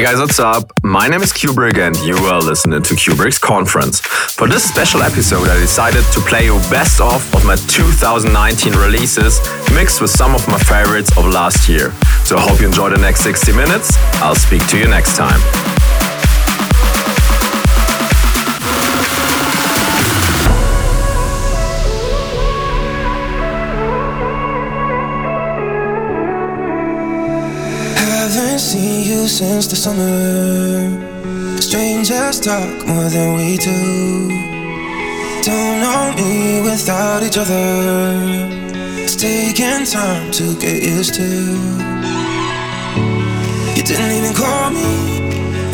Hey guys, what's up? My name is Cuebrick and you are listening to Cuebrick's Conference. For this special episode, I decided to play you best of of my 2019 releases mixed with some of my favorites of last year. So I hope you enjoy the next 60 minutes. I'll speak to you next time. Seen you since the summer. Strangers talk more than we do. Don't know me without each other. It's taking time to get used to. You didn't even call me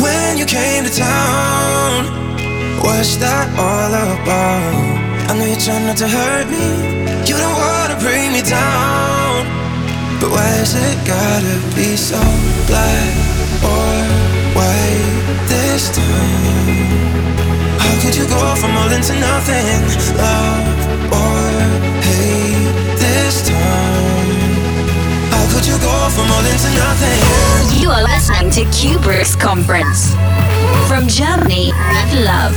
when you came to town. What's that all about? I know you're trying not to hurt me. You don't wanna bring me down. But why's it gotta be so black or white this time? How could you go from all into nothing? Love or hate this time? How could you go from all into nothing? You are listening to Cuebrick's Conference. From Germany, with love.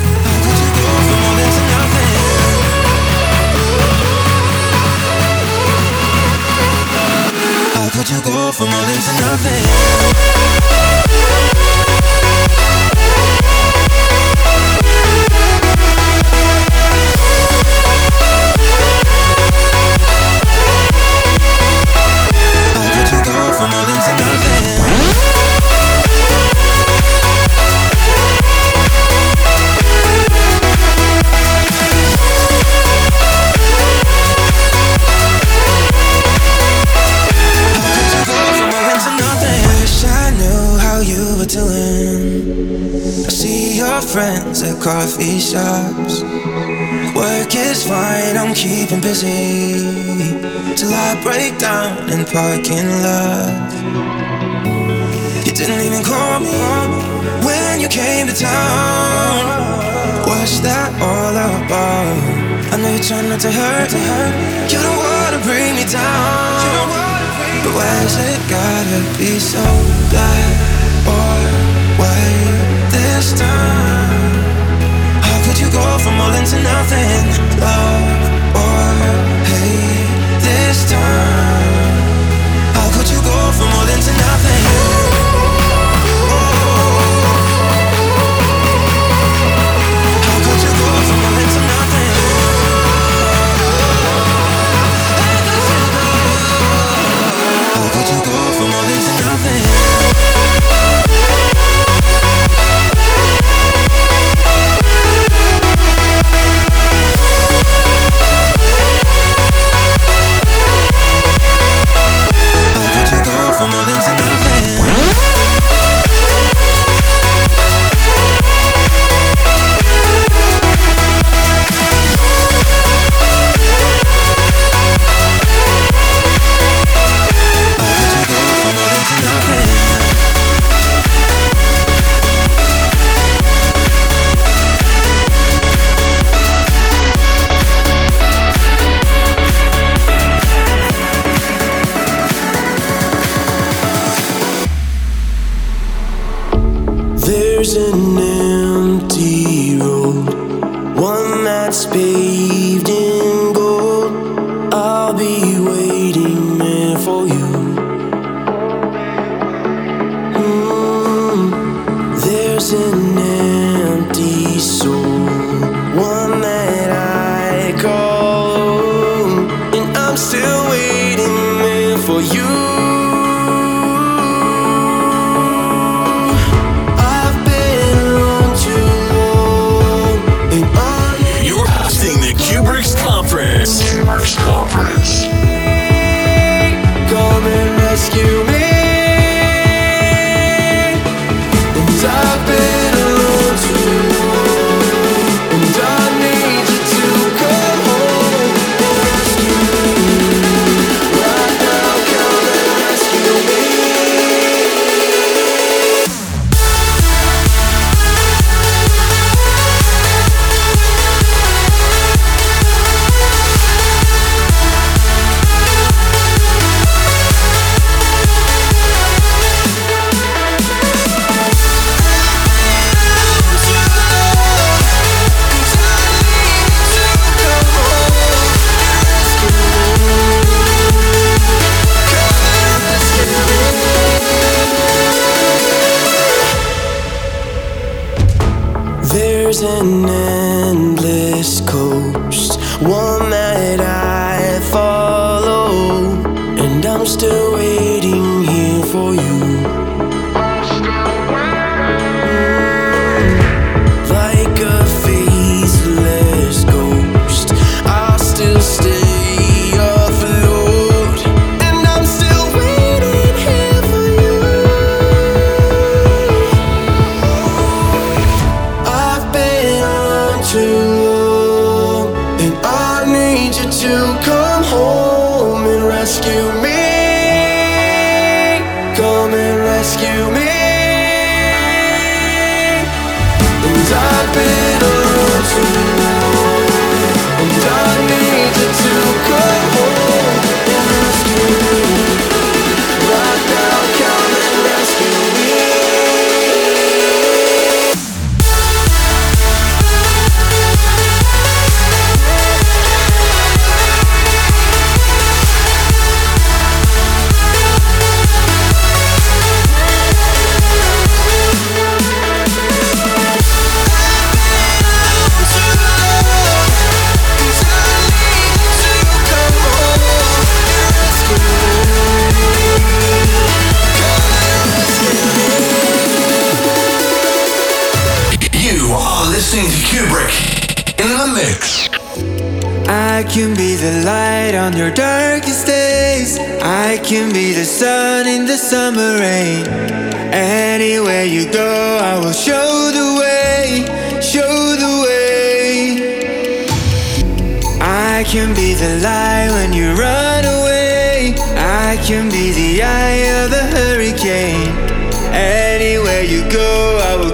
poisoning rain. Anywhere you go, I will show the way, show the way. I can be the light when you run away. I can be the eye of the hurricane. Anywhere you go, I will.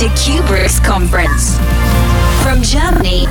To Cuebrick's conference. From Germany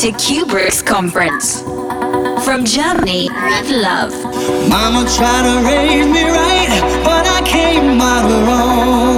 to Cuebrick's conference. From Germany with love. Mama tried to raise me right, but I came out wrong.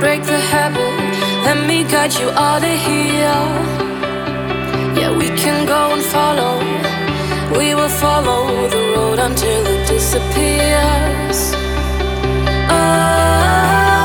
break the habit. Let me guide you all to here. Yeah, we can go and follow. We will follow the road until it disappears. Oh.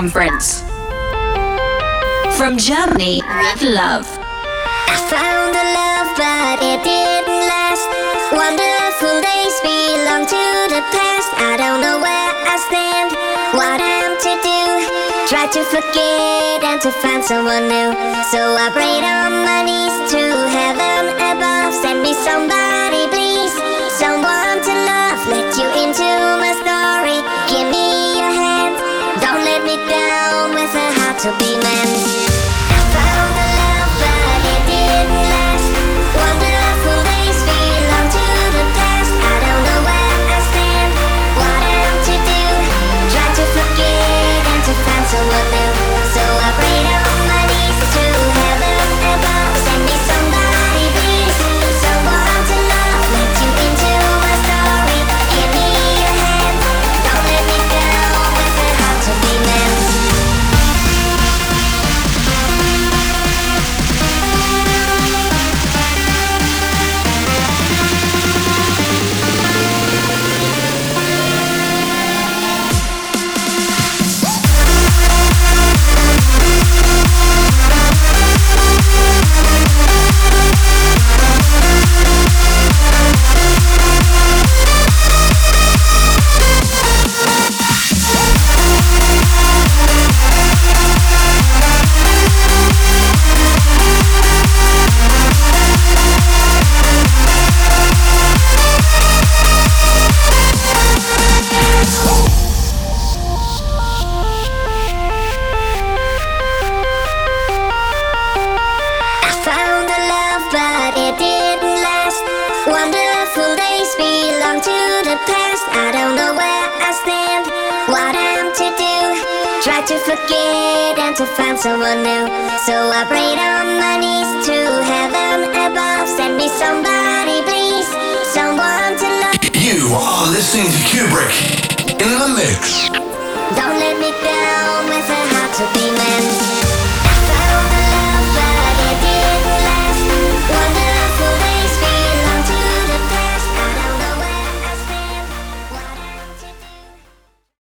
Conference. From Germany, love. I found a love, but it didn't last. Wonderful days belong to the past. I don't know where I stand, what I'm to do. Try to forget and to find someone new. So I prayed on my knees to heaven above. Send me somebody,